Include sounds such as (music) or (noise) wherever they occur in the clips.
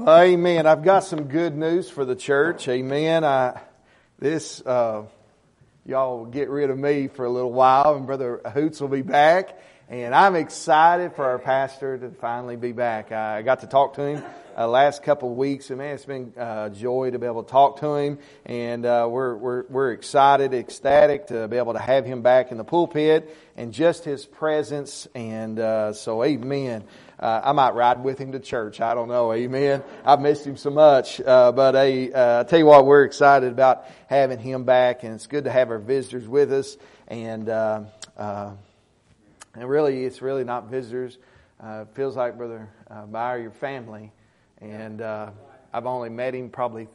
Well, amen. I've got some good news for the church. Amen. I, this, uh, y'all will get rid of me for a little while and Brother Hoots will be back. And I'm excited for our pastor to finally be back. I got to talk to him uh, last couple of weeks, and man, it's been uh, joy to be able to talk to him. And uh, we're we're we're excited, ecstatic to be able to have him back in the pulpit and just his presence. And uh, so, Amen. Uh, I might ride with him to church. I don't know. Amen. I've missed him so much. Uh, but hey, uh, I tell you what, we're excited about having him back, and it's good to have our visitors with us. And uh, uh, and really, it's really not visitors. Uh, it feels like Brother uh, Meyer, your family. And uh, I've only met him probably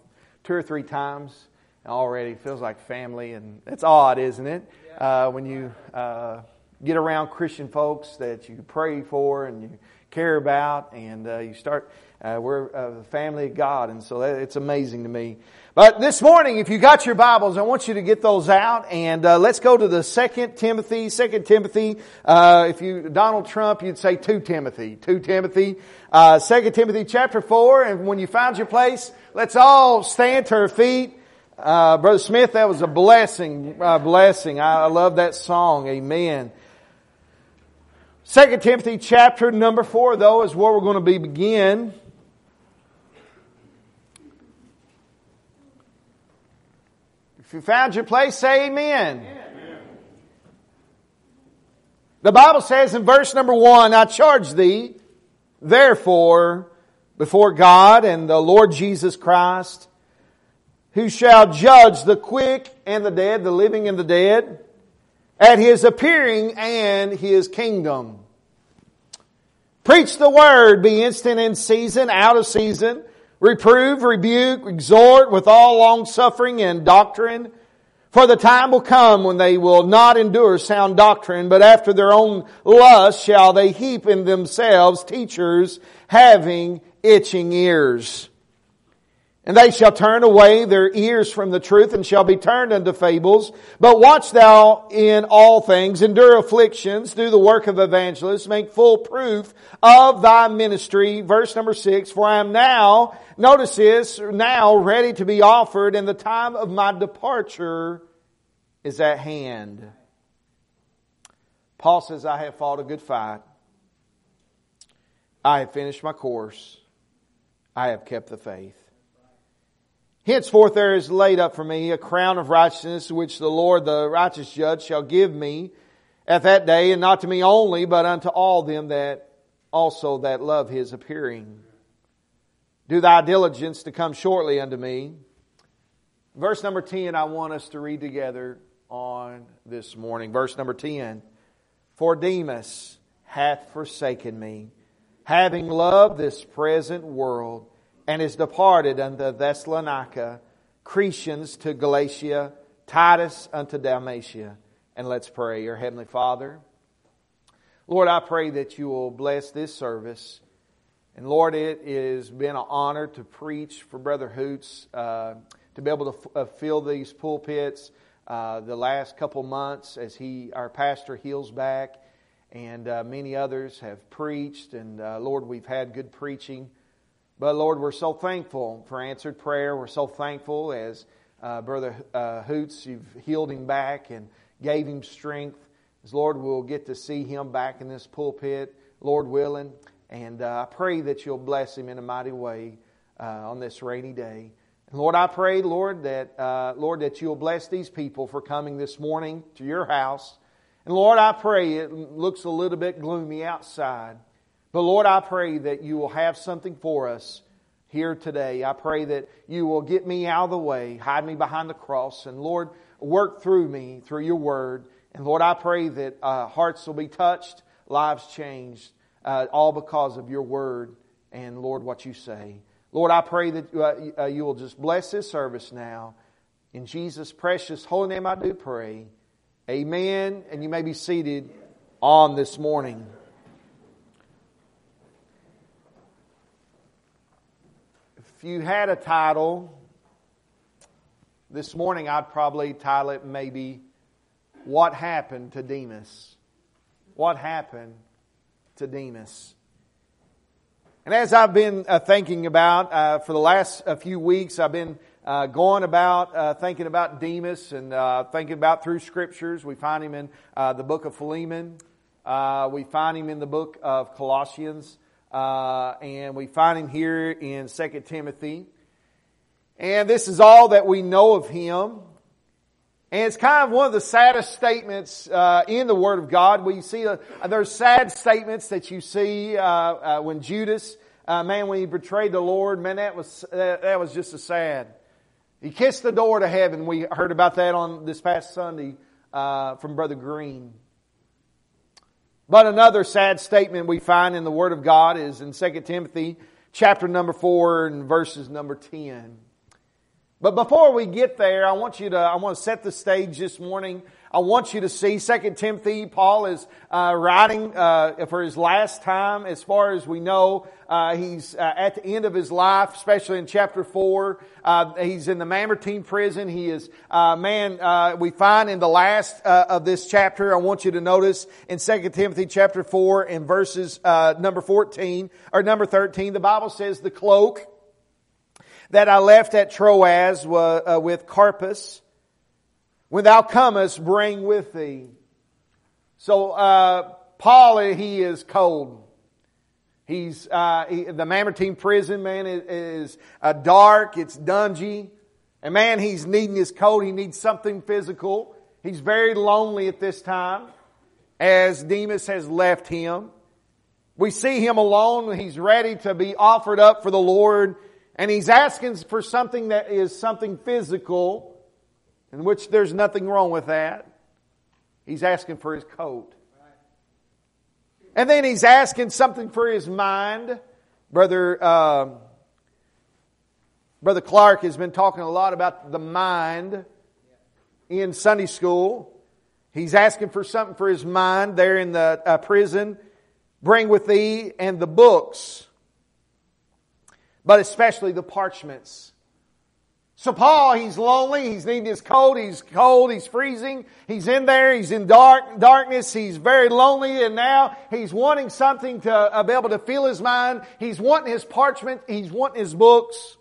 two or three times. And already feels like family. And it's odd, isn't it? Uh, when you uh, get around Christian folks that you pray for and you care about, and uh, you start, uh, we're uh, the family of God. And so that, it's amazing to me. But this morning, if you got your Bibles, I want you to get those out and uh, let's go to the Second Timothy. Second Timothy. Uh, if you Donald Trump, you'd say two Timothy. Two Timothy. Uh, Second Timothy chapter four. And when you found your place, let's all stand to our feet. Uh, Brother Smith, that was a blessing. Uh, blessing. I, I love that song. Amen. Second Timothy chapter number four, though, is where we're going to be begin. If you found your place, say amen. amen. The Bible says in verse number one, I charge thee, therefore, before God and the Lord Jesus Christ, who shall judge the quick and the dead, the living and the dead, at his appearing and his kingdom. Preach the word, be instant in season, out of season, reprove, rebuke, exhort with all long suffering and doctrine. For the time will come when they will not endure sound doctrine, but after their own lust shall they heap in themselves teachers having itching ears. And they shall turn away their ears from the truth and shall be turned unto fables. But watch thou in all things, endure afflictions, do the work of evangelists, make full proof of thy ministry. Verse number six, for I am now, notice this, now ready to be offered and the time of my departure is at hand. Paul says, I have fought a good fight. I have finished my course. I have kept the faith. Henceforth there is laid up for me a crown of righteousness, which the Lord, the righteous judge, shall give me at that day, and not to me only, but unto all them that also that love his appearing. Do thy diligence to come shortly unto me. Verse number 10, I want us to read together on this morning. Verse number 10. For Demas hath forsaken me, having loved this present world, and is departed unto Thessalonica, Crescens to Galatia, Titus unto Dalmatia. And let's pray. Your Heavenly Father, Lord, I pray that you will bless this service. And Lord, it has been an honor to preach for Brother Hoots, uh, to be able to f- uh, fill these pulpits uh, the last couple months as he, our pastor, heals back. And uh, many others have preached. And uh, Lord, we've had good preaching. But Lord, we're so thankful for answered prayer. We're so thankful as uh, Brother uh, Hoots, you've healed him back and gave him strength. As Lord, we'll get to see him back in this pulpit, Lord willing. And uh, I pray that you'll bless him in a mighty way uh, on this rainy day. And Lord, I pray, Lord, that uh, Lord that you'll bless these people for coming this morning to your house. And Lord, I pray it looks a little bit gloomy outside. But Lord, I pray that you will have something for us here today. I pray that you will get me out of the way, hide me behind the cross, and Lord, work through me through your word. And Lord, I pray that uh, hearts will be touched, lives changed, uh, all because of your word and Lord, what you say. Lord, I pray that uh, uh you will just bless this service now. In Jesus' precious holy name, I do pray. Amen. And you may be seated on this morning. You had a title this morning, I'd probably title it maybe What Happened to Demas? What Happened to Demas? And as I've been uh, thinking about uh, for the last uh, few weeks, I've been uh, going about uh, thinking about Demas and uh, thinking about through scriptures. We find him in the book of Philemon. we find him in the book of Colossians, and we find him here in Second Timothy. And this is all that we know of him. And it's kind of one of the saddest statements uh, in the Word of God. We see uh, there's sad statements that you see uh, uh when Judas, uh, man, when he betrayed the Lord, man, that was that was just a sad. He kissed the door to heaven. We heard about that on this past Sunday uh, from Brother Green. But another sad statement we find in the Word of God is in 2 Timothy chapter number 4 and verses number 10. But before we get there, I want you to, I want to set the stage this morning. I want you to see 2 Timothy, Paul is uh, writing uh, for his last time. As far as we know, uh, he's uh, at the end of his life, especially in chapter 4. Uh, he's in the Mamertine prison. He is, uh, man, we find in the last of this chapter, I want you to notice in 2 Timothy chapter 4 and verses number 14, or number 13, the Bible says the cloak that I left at Troas uh, with Carpus. When thou comest, bring with thee. So, uh, Paul, he is cold. He's, uh, he, the Mamertine prison, man, is, is uh, dark, it's dungy. And man, he's needing his coat. He needs something physical. He's very lonely at this time as Demas has left him. We see him alone. He's ready to be offered up for the Lord and he's asking for something that is something physical, in which there's nothing wrong with that. He's asking for his coat. And then he's asking something for his mind. Brother, uh, Brother Clark has been talking a lot about the mind in Sunday school. He's asking for something for his mind there in the uh, prison. Bring with thee and the books but especially the parchments. So Paul, he's lonely, he's needing his coat, he's cold, he's freezing, he's in there, he's in dark, darkness, he's very lonely, and now he's wanting something to uh, be able to feel his mind, he's wanting his parchment, he's wanting his books.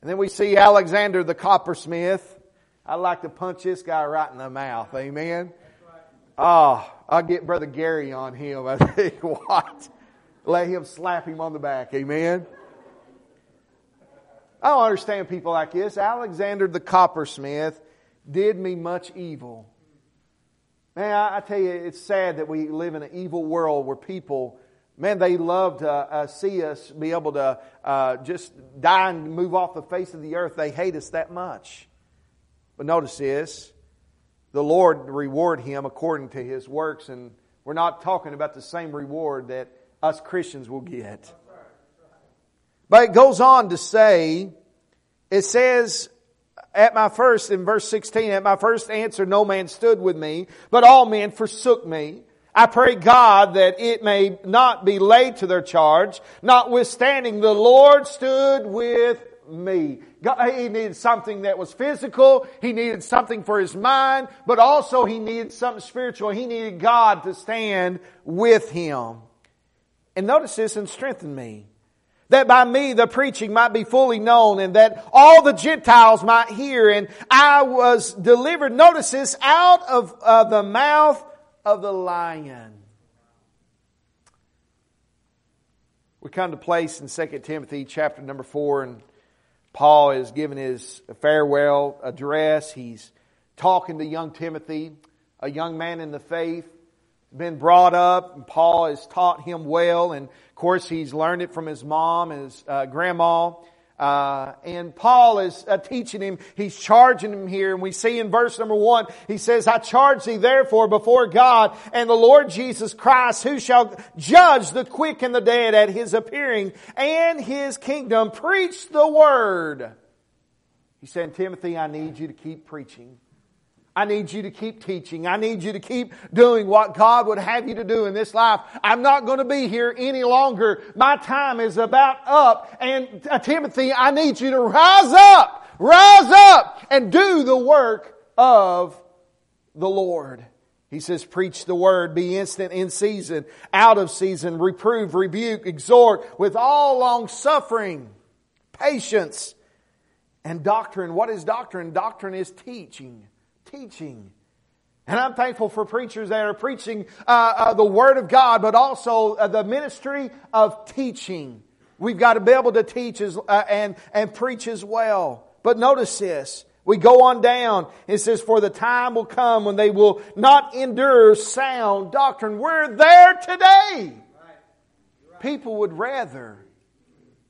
And then we see Alexander the coppersmith. I'd like to punch this guy right in the mouth, amen? Oh, I'll get Brother Gary on him, I (laughs) think, what? Let him slap him on the back, amen? I don't understand people like this. Alexander the coppersmith did me much evil. Man, I, I tell you, it's sad that we live in an evil world where people, man, they love to uh, see us be able to uh, just die and move off the face of the earth. They hate us that much. But notice this the Lord reward him according to his works, and we're not talking about the same reward that us Christians will get. But it goes on to say, it says, at my first, in verse 16, at my first answer, no man stood with me, but all men forsook me. I pray God that it may not be laid to their charge. Notwithstanding, the Lord stood with me. God, he needed something that was physical. He needed something for his mind, but also he needed something spiritual. He needed God to stand with him. And notice this and strengthen me that by me the preaching might be fully known and that all the Gentiles might hear. And I was delivered, notice this, out of uh, the mouth of the lion. We come to place in 2 Timothy chapter number 4 and Paul is giving his farewell address. He's talking to young Timothy, a young man in the faith been brought up, and Paul has taught him well, and of course he's learned it from his mom his uh, grandma. Uh, and Paul is uh, teaching him, he's charging him here, and we see in verse number one, he says, I charge thee therefore before God and the Lord Jesus Christ, who shall judge the quick and the dead at his appearing and his kingdom. Preach the word. He said, Timothy, I need you to keep preaching. I need you to keep teaching. I need you to keep doing what God would have you to do in this life. I'm not going to be here any longer. My time is about up. And uh, Timothy, I need you to rise up, rise up and do the work of the Lord. He says, preach the word, be instant in season, out of season, reprove, rebuke, exhort with all long suffering, patience, and doctrine. What is doctrine? Doctrine is teaching. Teaching. And I'm thankful for preachers that are preaching uh, uh, the Word of God, but also uh, the ministry of teaching. We've got to be able to teach as, uh, and, and preach as well. But notice this. We go on down. It says, For the time will come when they will not endure sound doctrine. We're there today. People would rather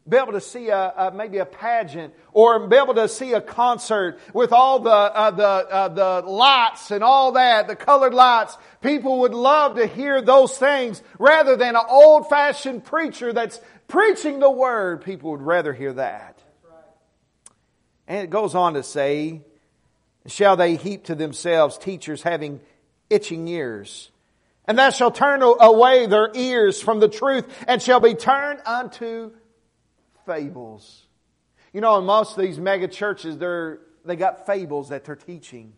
be able to see a, a, maybe a pageant or be able to see a concert with all the uh, the uh, the lights and all that the colored lights. People would love to hear those things rather than an old fashioned preacher that's preaching the word. People would rather hear that. And it goes on to say shall they heap to themselves teachers having itching ears? And that shall turn away their ears from the truth and shall be turned unto fables. You know, in most of these mega churches, they're, they got fables that they're teaching.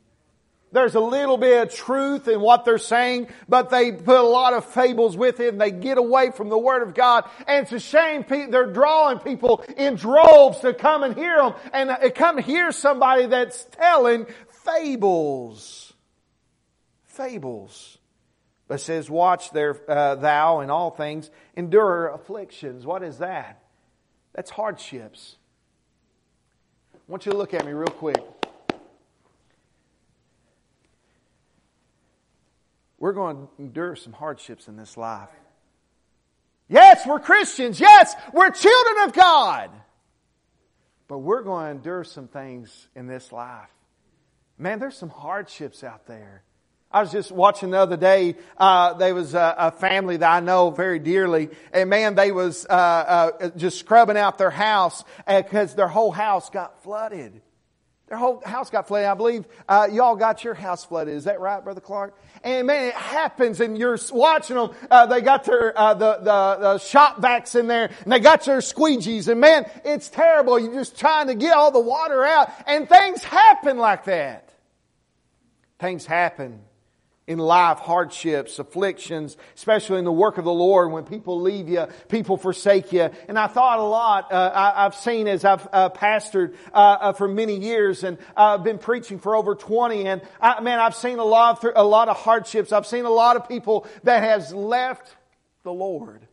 There's a little bit of truth in what they're saying, but they put a lot of fables with it and they get away from the Word of God. And it's a shame they're drawing people in droves to come and hear them and uh, come hear somebody that's telling fables. Fables. But says, watch there, uh, thou in all things, endure afflictions. What is that? That's hardships. I want you to look at me real quick. We're going to endure some hardships in this life. Yes, we're Christians. Yes, we're children of God. But we're going to endure some things in this life. Man, there's some hardships out there. I was just watching the other day. Uh, there was a, a, family that I know very dearly, and man, they was uh, uh, just scrubbing out their house because uh, their whole house got flooded. Their whole house got flooded. I believe uh, y'all got your house flooded. Is that right, Brother Clark? And man, it happens, and you're watching them. Uh, they got their the, the the shop vacs in there, and they got their squeegees. And man, it's terrible. You're just trying to get all the water out, and things happen like that. Things happen in life, hardships, afflictions, especially in the work of the Lord when people leave you, people forsake you. And I thought a lot, uh, I, have seen as I've uh, pastored uh, uh for many years and I've been preaching for over 20 and I, man, I've seen a lot, of, a lot of hardships. I've seen a lot of people that has left the Lord.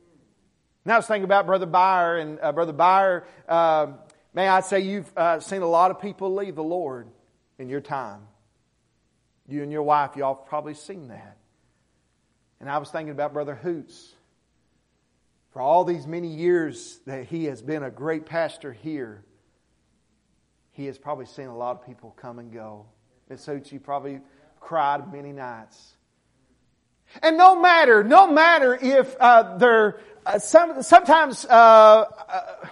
Now I was thinking about Brother Byer and uh, Brother Byer, man, I'd say you've uh, seen a lot of people leave the Lord in your time. You and your wife, y'all have probably seen that. And I was thinking about Brother Hoots. For all these many years that he has been a great pastor here, he has probably seen a lot of people come and go. Miss Hoots, you probably cried many nights. And no matter, no matter if uh, they're uh, some, sometimes uh, uh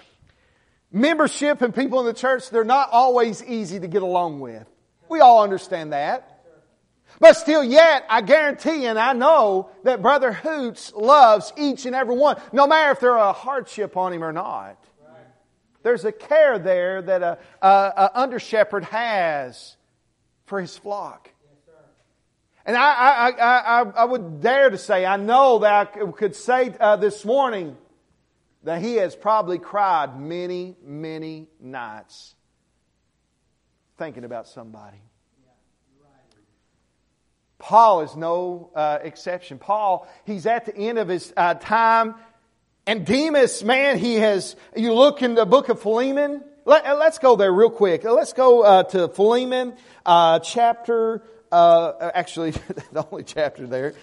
membership and people in the church, they're not always easy to get along with. We all understand that. But still yet, I guarantee and I know that Brother Hoots loves each and every one, no matter if they're a hardship on him or not. There's a care there that a, a, a under shepherd has for his flock. And I, I, I, I, would dare to say, I know that I could say uh, this morning that he has probably cried many, many nights thinking about somebody. Paul is no uh, exception. Paul, he's at the end of his uh, time. And Demas, man, he has, you look in the book of Philemon. Let, us uh, go there real quick. Let's go uh, to Philemon, uh, chapter, uh, actually, (laughs) the only chapter there,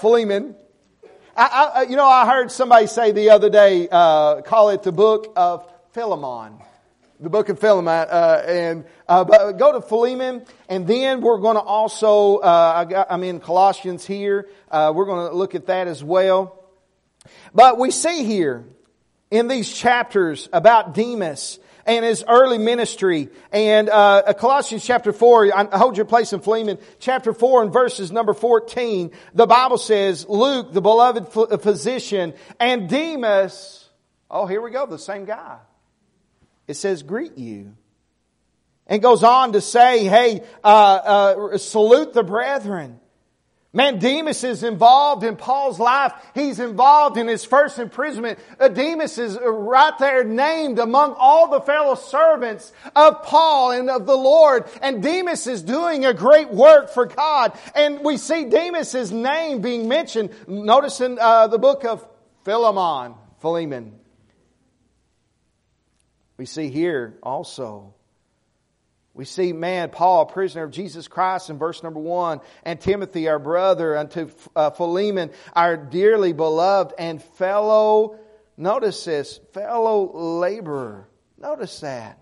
Philemon. I, I, you know, I heard somebody say the other day, call it the book of Philemon the book of Philemon, uh, and uh, but go to Philemon, and then we're going to also, uh, I I'm in Colossians here. Uh, we're going to look at that as well. But we see here in these chapters about Demas and his early ministry, and uh, Colossians chapter four. I hold your place in Philemon chapter four and verses number fourteen. The Bible says, "Luke, the beloved physician, and Demas." Oh, here we go, the same guy it says greet you. And goes on to say, hey, uh, uh, salute the brethren. Man, Demas is involved in Paul's life. He's involved in his first imprisonment. Demas is right there named among all the fellow servants of Paul and of the Lord. And Demas is doing a great work for God. And we see Demas' name being mentioned. Notice in uh, the book of Philemon, Philemon. We see here also we see, man, Paul, a prisoner of Jesus Christ in verse number one, and Timothy, our brother, unto uh, Philemon, our dearly beloved and fellow, notice this, fellow laborer. Notice that.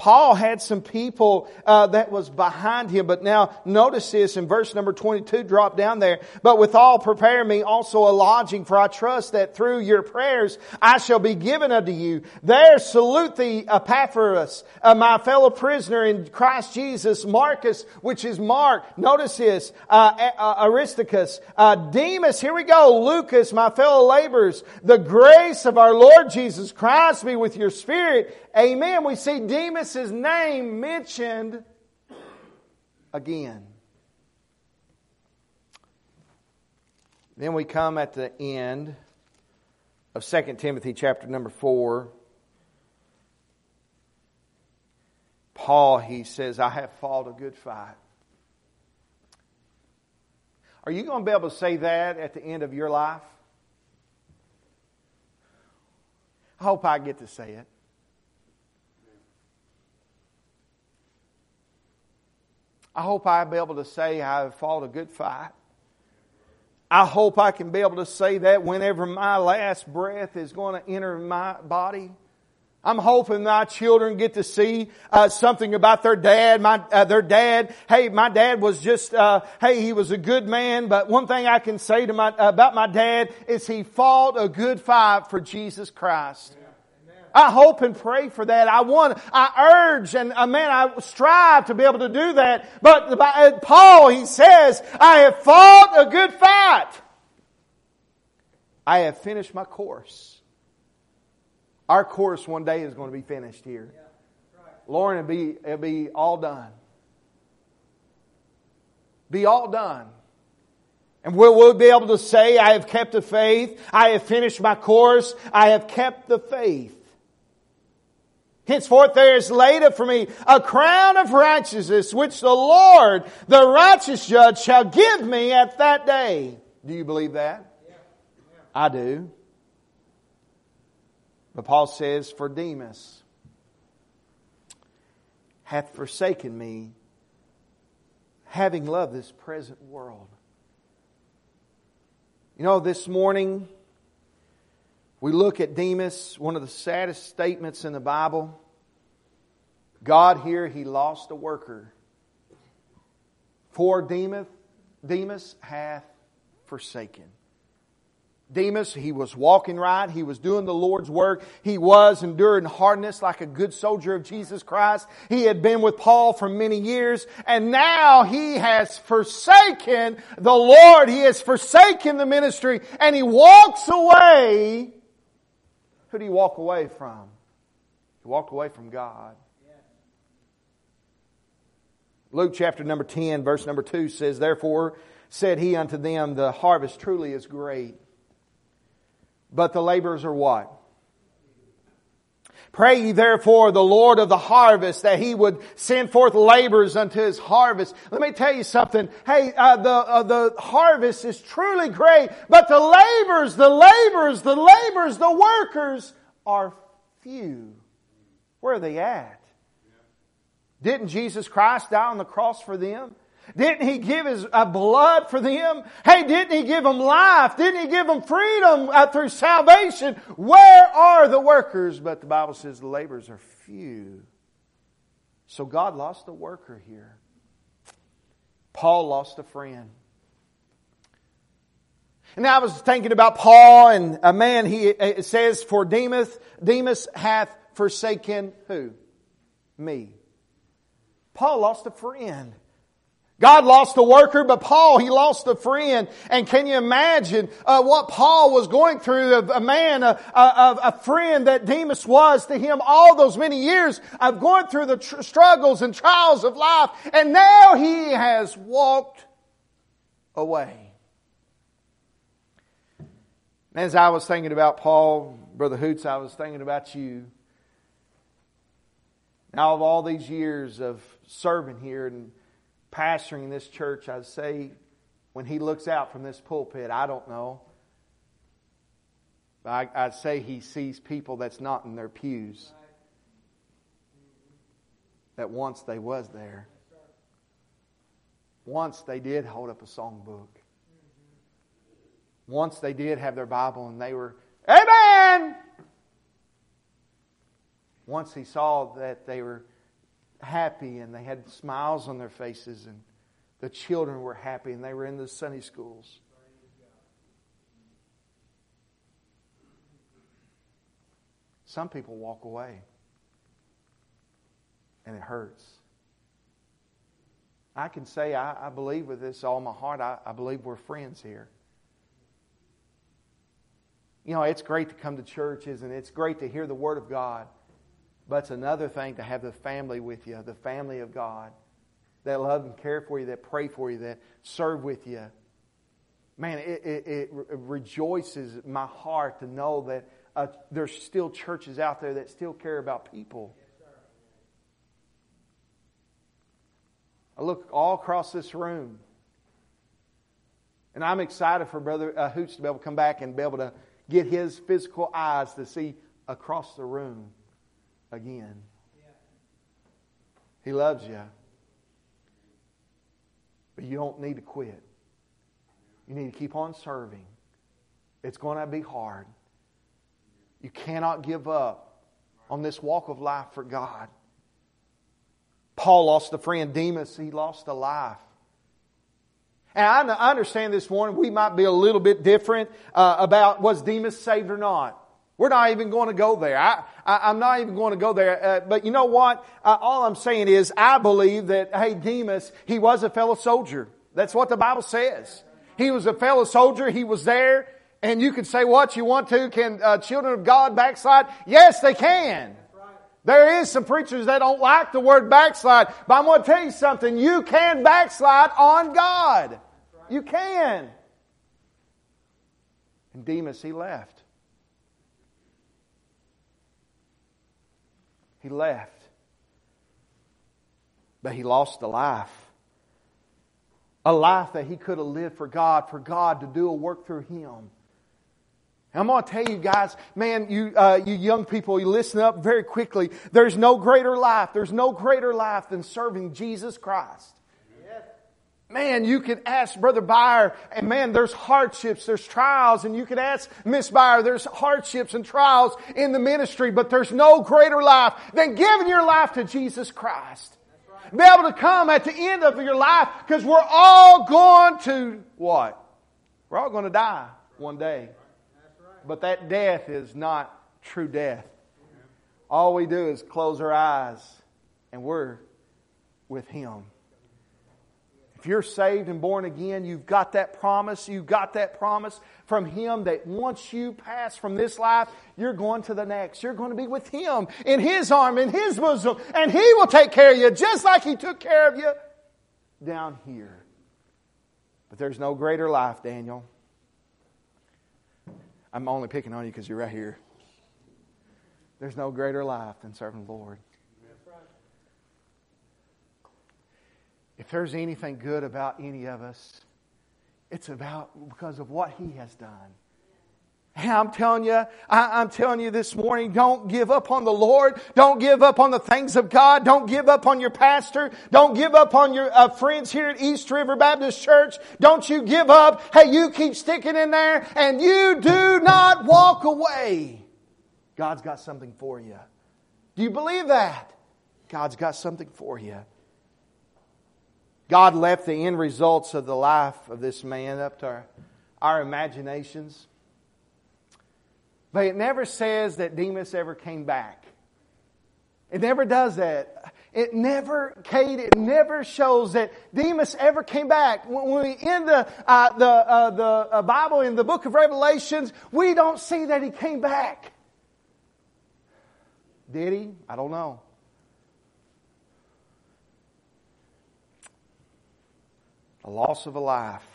Paul had some people uh, that was behind him, but now notice this in verse number 22, drop down there. But withal prepare me also a lodging, for I trust that through your prayers I shall be given unto you. There salute thee, Epaphras, uh, my fellow prisoner in Christ Jesus, Marcus, which is Mark. Notice this, uh, uh Aristarchus, uh, Demas, here we go, Lucas, my fellow laborers. The grace of our Lord Jesus Christ be with your spirit. Amen. We see Demas' name mentioned again. Then we come at the end of 2 Timothy chapter number 4. Paul, he says, I have fought a good fight. Are you going to be able to say that at the end of your life? I hope I get to say it. I hope I'll be able to say I've fought a good fight. I hope I can be able to say that whenever my last breath is going to enter my body. I'm hoping my children get to see uh, something about their dad. My uh, their dad. Hey, my dad was just. Uh, hey, he was a good man. But one thing I can say to my about my dad is he fought a good fight for Jesus Christ. I hope and pray for that. I want, I urge and uh, man, I strive to be able to do that. But uh, Paul, he says, I have fought a good fight. I have finished my course. Our course one day is going to be finished here. Lauren, it'll be, it'll be all done. Be all done. And we'll, we'll be able to say, I have kept the faith. I have finished my course. I have kept the faith. Henceforth there is laid up for me a crown of righteousness, which the Lord, the righteous judge, shall give me at that day. Do you believe that? I do. But Paul says, For Demas hath forsaken me, having loved this present world. You know, this morning, we look at Demas, one of the saddest statements in the Bible. God here, he lost a worker. For Demas, Demas hath forsaken. Demas, he was walking right. He was doing the Lord's work. He was enduring hardness like a good soldier of Jesus Christ. He had been with Paul for many years and now he has forsaken the Lord. He has forsaken the ministry and he walks away who did he walk away from? He walked away from God. Luke chapter number 10, verse number 2 says, Therefore said he unto them, The harvest truly is great, but the laborers are what? Pray ye therefore the Lord of the harvest that he would send forth laborers unto his harvest. Let me tell you something. Hey, uh, the, uh, the harvest is truly great, but the laborers, the laborers, the laborers, the workers are few. Where are they at? Didn't Jesus Christ die on the cross for them? Didn't he give his uh, blood for them? Hey, didn't he give them life? Didn't he give them freedom uh, through salvation? Where are the workers? But the Bible says the laborers are few. So God lost a worker here. Paul lost a friend. And I was thinking about Paul and a man, he it says, for Demas, Demas hath forsaken who? Me. Paul lost a friend. God lost a worker, but Paul, he lost a friend. And can you imagine uh, what Paul was going through? A, a man, a, a, a, friend that Demas was to him all those many years of going through the tr- struggles and trials of life. And now he has walked away. As I was thinking about Paul, Brother Hoots, I was thinking about you. Now, of all these years of serving here and pastoring this church, I'd say when he looks out from this pulpit, I don't know. I, I'd say he sees people that's not in their pews. That once they was there. Once they did hold up a songbook. Once they did have their Bible and they were, Amen! Once he saw that they were happy and they had smiles on their faces and the children were happy and they were in the Sunday schools. Some people walk away and it hurts. I can say I, I believe with this all my heart, I, I believe we're friends here. You know, it's great to come to churches and it's great to hear the Word of God. But it's another thing to have the family with you, the family of God that love and care for you, that pray for you, that serve with you. Man, it, it, it rejoices my heart to know that uh, there's still churches out there that still care about people. I look all across this room, and I'm excited for Brother uh, Hoots to be able to come back and be able to get his physical eyes to see across the room again. He loves you. But you don't need to quit. You need to keep on serving. It's going to be hard. You cannot give up on this walk of life for God. Paul lost a friend, Demas, he lost a life. And I understand this morning we might be a little bit different uh, about was Demas saved or not. We're not even going to go there. I, I, am not even going to go there. Uh, but you know what? Uh, all I'm saying is I believe that, hey, Demas, he was a fellow soldier. That's what the Bible says. He was a fellow soldier. He was there. And you can say what you want to. Can uh, children of God backslide? Yes, they can. There is some preachers that don't like the word backslide. But I'm going to tell you something. You can backslide on God. You can. And Demas, he left. He left. But he lost a life. A life that he could have lived for God, for God to do a work through him. I'm going to tell you guys, man, you, uh, you young people, you listen up very quickly. There's no greater life. There's no greater life than serving Jesus Christ. Man, you could ask Brother Byer, and man, there's hardships, there's trials, and you could ask Miss Byer, there's hardships and trials in the ministry, but there's no greater life than giving your life to Jesus Christ. Right. Be able to come at the end of your life, because we're all going to what? We're all going to die one day. Right. But that death is not true death. All we do is close our eyes, and we're with Him. If you're saved and born again, you've got that promise. You've got that promise from Him that once you pass from this life, you're going to the next. You're going to be with Him in His arm, in His bosom, and He will take care of you just like He took care of you down here. But there's no greater life, Daniel. I'm only picking on you because you're right here. There's no greater life than serving the Lord. If there's anything good about any of us, it's about because of what He has done. And I'm telling you, I, am telling you this morning, don't give up on the Lord. Don't give up on the things of God. Don't give up on your pastor. Don't give up on your uh, friends here at East River Baptist Church. Don't you give up. Hey, you keep sticking in there and you do not walk away. God's got something for you. Do you believe that? God's got something for you. God left the end results of the life of this man up to our, our imaginations. But it never says that Demas ever came back. It never does that. It never, Kate, it never shows that Demas ever came back. When we end the, uh, the, uh, the uh, Bible in the book of Revelations, we don't see that he came back. Did he? I don't know. Loss of a life.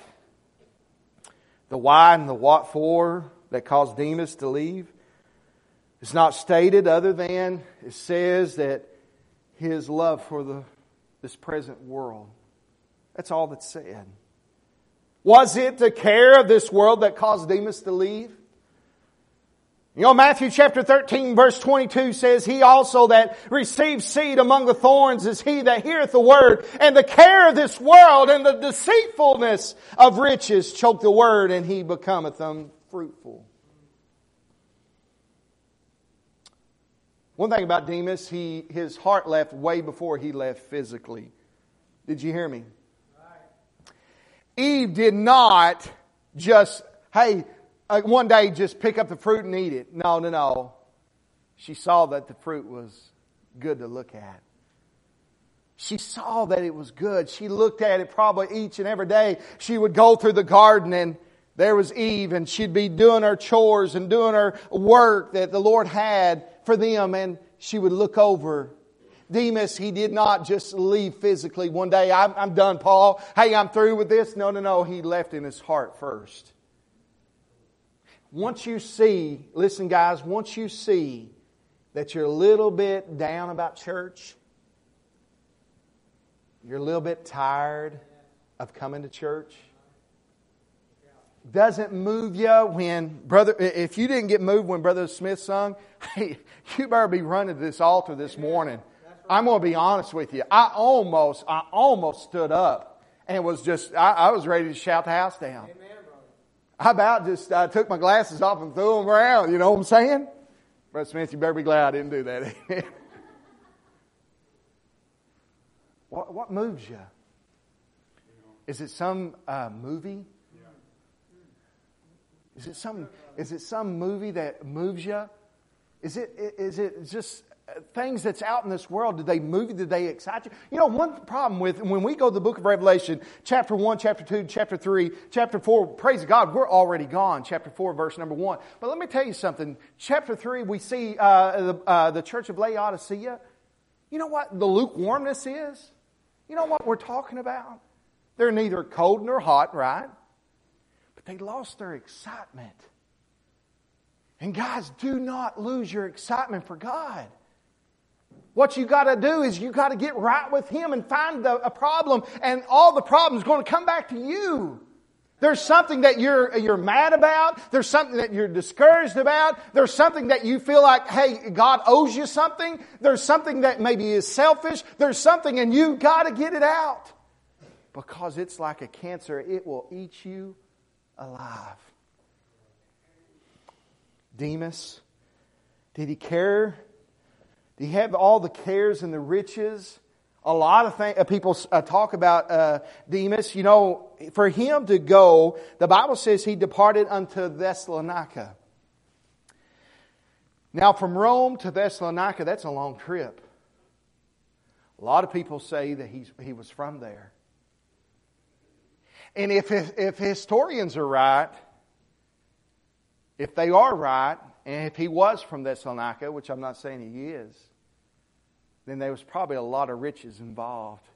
The why and the what for that caused Demas to leave? is not stated other than it says that his love for the, this present world. That's all that's said. Was it the care of this world that caused Demas to leave? You know, Matthew chapter 13 verse 22 says, He also that receives seed among the thorns is he that heareth the word, and the care of this world and the deceitfulness of riches choke the word, and he becometh unfruitful. One thing about Demas, he, his heart left way before he left physically. Did you hear me? Eve did not just, hey, uh, one day just pick up the fruit and eat it. No, no, no. She saw that the fruit was good to look at. She saw that it was good. She looked at it probably each and every day. She would go through the garden and there was Eve and she'd be doing her chores and doing her work that the Lord had for them and she would look over. Demas, he did not just leave physically one day. I'm, I'm done, Paul. Hey, I'm through with this. No, no, no. He left in his heart first. Once you see, listen guys, once you see that you're a little bit down about church, you're a little bit tired of coming to church, doesn't move you when brother if you didn't get moved when brother smith sung (laughs) hey you better be running to this altar this morning i'm going to be honest with you i almost i almost stood up and was just i, I was ready to shout the house down Amen. I about just I took my glasses off and threw them around. You know what I'm saying? Brother Smith, you better be glad I didn't do that. (laughs) what, what moves you? Is it some uh, movie? Is it some? Is it some movie that moves you? Is it? Is it just things that's out in this world, did they move you? Did they excite you? You know, one problem with when we go to the book of Revelation, chapter 1, chapter 2, chapter 3, chapter 4, praise God, we're already gone. Chapter 4, verse number 1. But let me tell you something. Chapter 3, we see uh, the, uh, the church of Laodicea. You know what the lukewarmness is? You know what we're talking about? They're neither cold nor hot, right? But they lost their excitement. And guys, do not lose your excitement for God. What you got to do is you got to get right with Him and find the, a problem, and all the problems going to come back to you. There's something that you're, you're mad about. There's something that you're discouraged about. There's something that you feel like, hey, God owes you something. There's something that maybe is selfish. There's something and you got to get it out. Because it's like a cancer. It will eat you alive. Demas, did he care do you have all the cares and the riches? A lot of th- uh, people uh, talk about uh, Demas. You know, for him to go, the Bible says he departed unto Thessalonica. Now, from Rome to Thessalonica, that's a long trip. A lot of people say that he's, he was from there. And if, if historians are right, if they are right, and if he was from Thessalonica, which I'm not saying he is, then there was probably a lot of riches involved.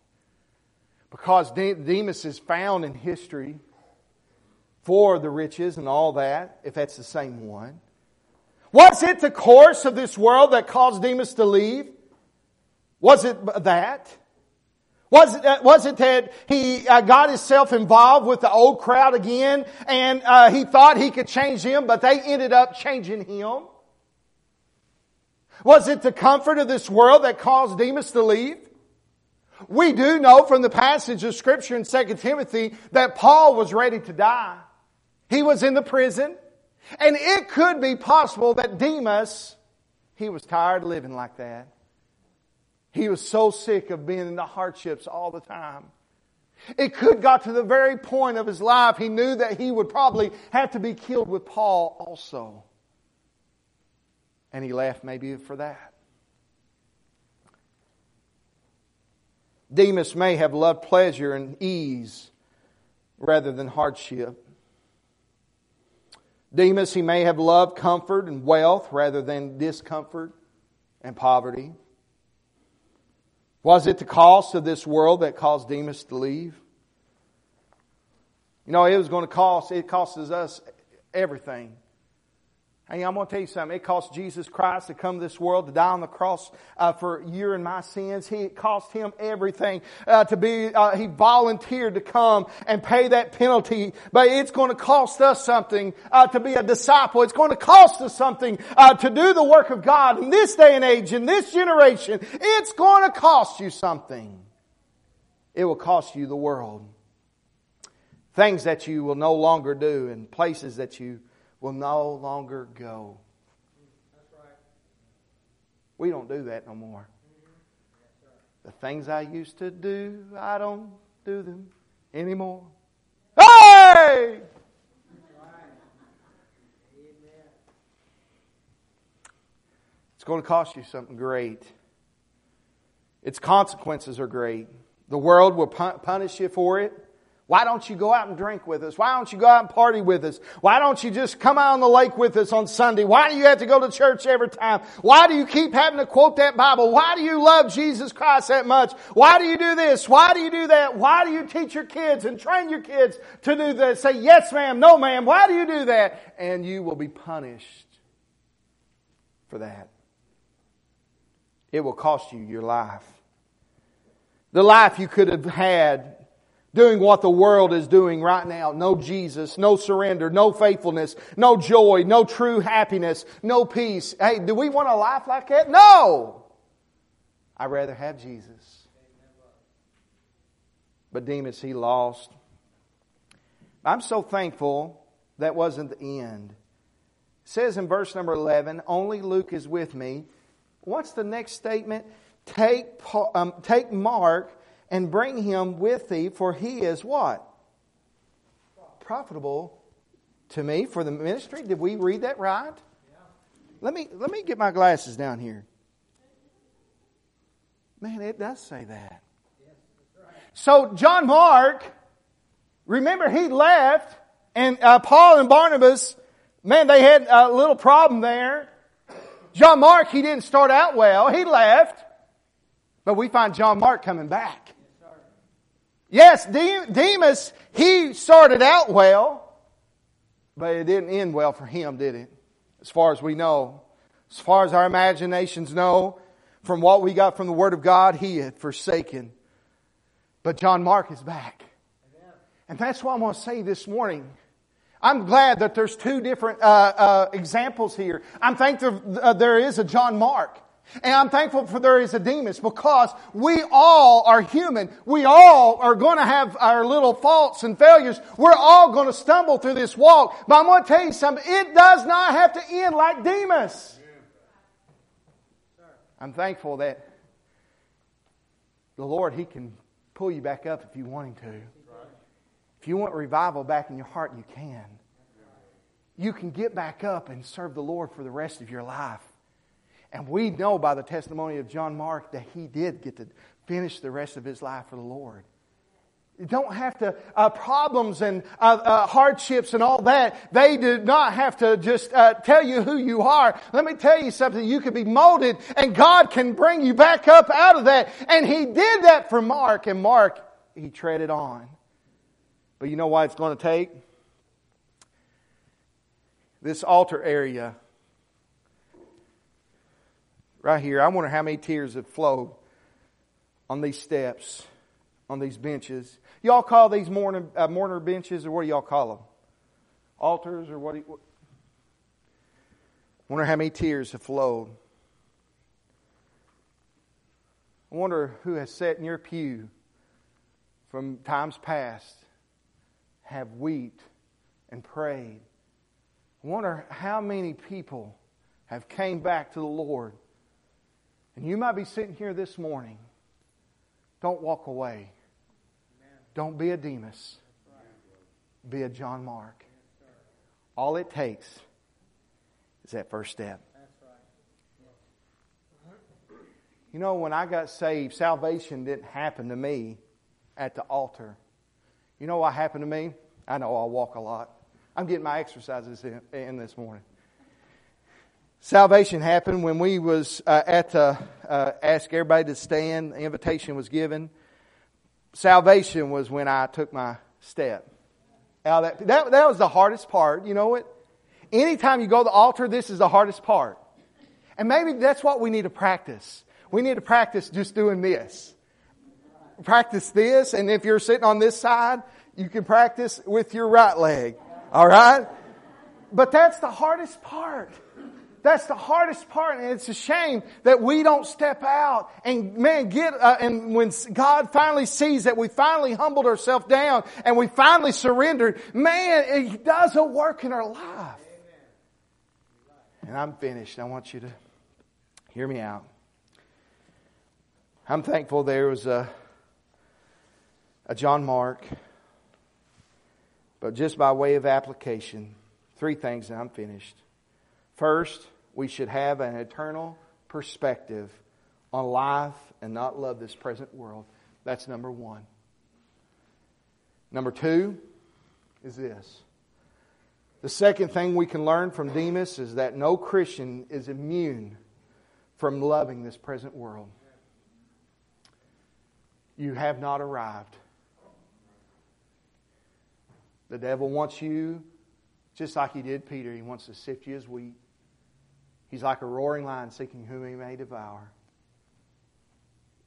Because Demas is found in history for the riches and all that, if that's the same one. Was it the course of this world that caused Demas to leave? Was it that? Was it, uh, was it that he uh, got himself involved with the old crowd again and uh, he thought he could change them, but they ended up changing him? Was it the comfort of this world that caused Demas to leave? We do know from the passage of scripture in 2 Timothy that Paul was ready to die. He was in the prison. And it could be possible that Demas, he was tired of living like that. He was so sick of being in the hardships all the time. It could got to the very point of his life he knew that he would probably have to be killed with Paul also. And he left maybe for that. Demas may have loved pleasure and ease rather than hardship. Demas, he may have loved comfort and wealth rather than discomfort and poverty. Was it the cost of this world that caused Demas to leave? You know, it was going to cost, it costs us everything Hey, I'm going to tell you something. It cost Jesus Christ to come to this world to die on the cross uh, for you and my sins. He, it cost him everything uh, to be. Uh, he volunteered to come and pay that penalty. But it's going to cost us something uh, to be a disciple. It's going to cost us something uh, to do the work of God in this day and age, in this generation. It's going to cost you something. It will cost you the world. Things that you will no longer do and places that you will no longer go. We don't do that no more. The things I used to do, I don't do them anymore. Hey! It's going to cost you something great. Its consequences are great. The world will punish you for it. Why don't you go out and drink with us? Why don't you go out and party with us? Why don't you just come out on the lake with us on Sunday? Why do you have to go to church every time? Why do you keep having to quote that Bible? Why do you love Jesus Christ that much? Why do you do this? Why do you do that? Why do you teach your kids and train your kids to do that? Say yes ma'am, no ma'am. Why do you do that? And you will be punished for that. It will cost you your life. The life you could have had doing what the world is doing right now. No Jesus, no surrender, no faithfulness, no joy, no true happiness, no peace. Hey, do we want a life like that? No! I'd rather have Jesus. But Demas, he lost. I'm so thankful that wasn't the end. It says in verse number 11, only Luke is with me. What's the next statement? Take, um, take Mark and bring him with thee, for he is what? Profitable to me for the ministry. Did we read that right? Let me let me get my glasses down here. Man, it does say that. So John Mark, remember he left, and uh, Paul and Barnabas, man, they had a little problem there. John Mark, he didn't start out well. He left, but we find John Mark coming back. Yes, Demas, he started out well, but it didn't end well for him, did it? As far as we know. As far as our imaginations know, from what we got from the Word of God, he had forsaken. But John Mark is back. And that's what I want to say this morning. I'm glad that there's two different uh, uh, examples here. I'm thankful uh, there is a John Mark. And I'm thankful for there is a Demas because we all are human. We all are going to have our little faults and failures. We're all going to stumble through this walk. But I'm going to tell you something. It does not have to end like Demas. I'm thankful that the Lord, He can pull you back up if you want Him to. If you want revival back in your heart, you can. You can get back up and serve the Lord for the rest of your life. And we know by the testimony of John Mark that he did get to finish the rest of his life for the Lord. You don't have to, uh, problems and uh, uh, hardships and all that, they do not have to just uh, tell you who you are. Let me tell you something, you can be molded and God can bring you back up out of that. And He did that for Mark, and Mark, he treaded on. But you know why it's going to take? This altar area right here. I wonder how many tears have flowed on these steps, on these benches. Y'all call these mourner, uh, mourner benches, or what do y'all call them? Altars, or what? Wonder how many tears have flowed. I wonder who has sat in your pew from times past, have wept and prayed. I wonder how many people have came back to the Lord and you might be sitting here this morning. Don't walk away. Don't be a Demas. Be a John Mark. All it takes is that first step. You know, when I got saved, salvation didn't happen to me at the altar. You know what happened to me? I know I'll walk a lot. I'm getting my exercises in, in this morning. Salvation happened when we was uh, at the, uh, ask everybody to stand. The invitation was given. Salvation was when I took my step. Now that, that, that was the hardest part. You know what? Anytime you go to the altar, this is the hardest part. And maybe that's what we need to practice. We need to practice just doing this. Practice this, and if you're sitting on this side, you can practice with your right leg. All right? But that's the hardest part. That's the hardest part, and it's a shame that we don't step out and man get. Uh, and when God finally sees that we finally humbled ourselves down and we finally surrendered, man, He does a work in our life. And I'm finished. I want you to hear me out. I'm thankful there was a, a John Mark, but just by way of application, three things, and I'm finished. First, we should have an eternal perspective on life and not love this present world. That's number one. Number two is this. The second thing we can learn from Demas is that no Christian is immune from loving this present world. You have not arrived. The devil wants you just like he did Peter. He wants to sift you as wheat. He's like a roaring lion seeking whom he may devour.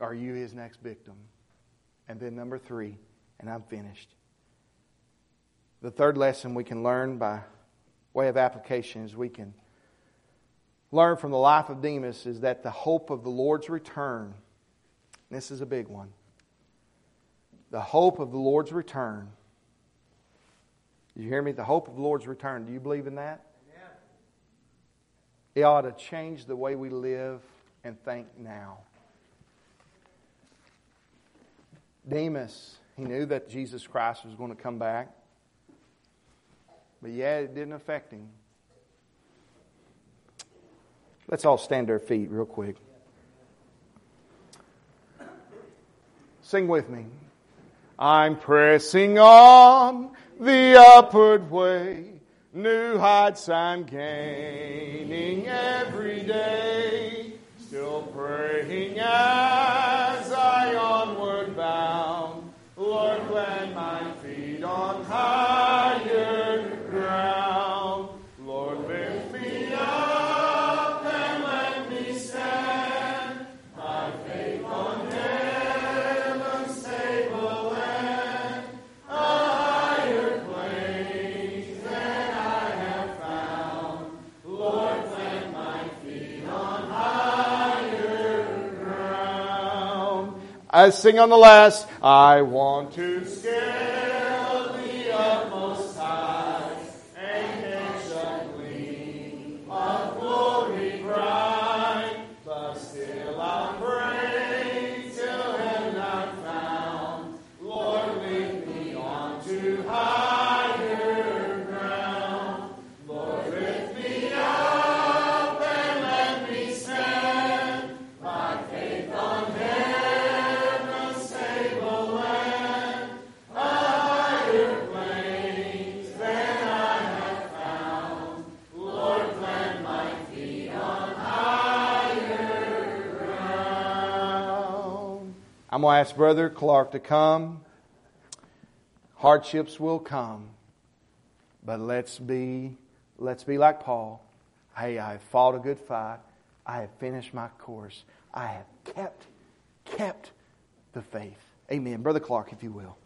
Are you his next victim? And then, number three, and I'm finished. The third lesson we can learn by way of application is we can learn from the life of Demas is that the hope of the Lord's return, this is a big one. The hope of the Lord's return. You hear me? The hope of the Lord's return. Do you believe in that? It ought to change the way we live and think now. Demas, he knew that Jesus Christ was going to come back. But yeah, it didn't affect him. Let's all stand to our feet real quick. Sing with me. I'm pressing on the upward way New heights I'm gaining every day, still praying as I sing on the last. I want to scale I'm going to ask Brother Clark to come. Hardships will come, but let's be let's be like Paul. Hey, I have fought a good fight. I have finished my course. I have kept kept the faith. Amen. Brother Clark, if you will.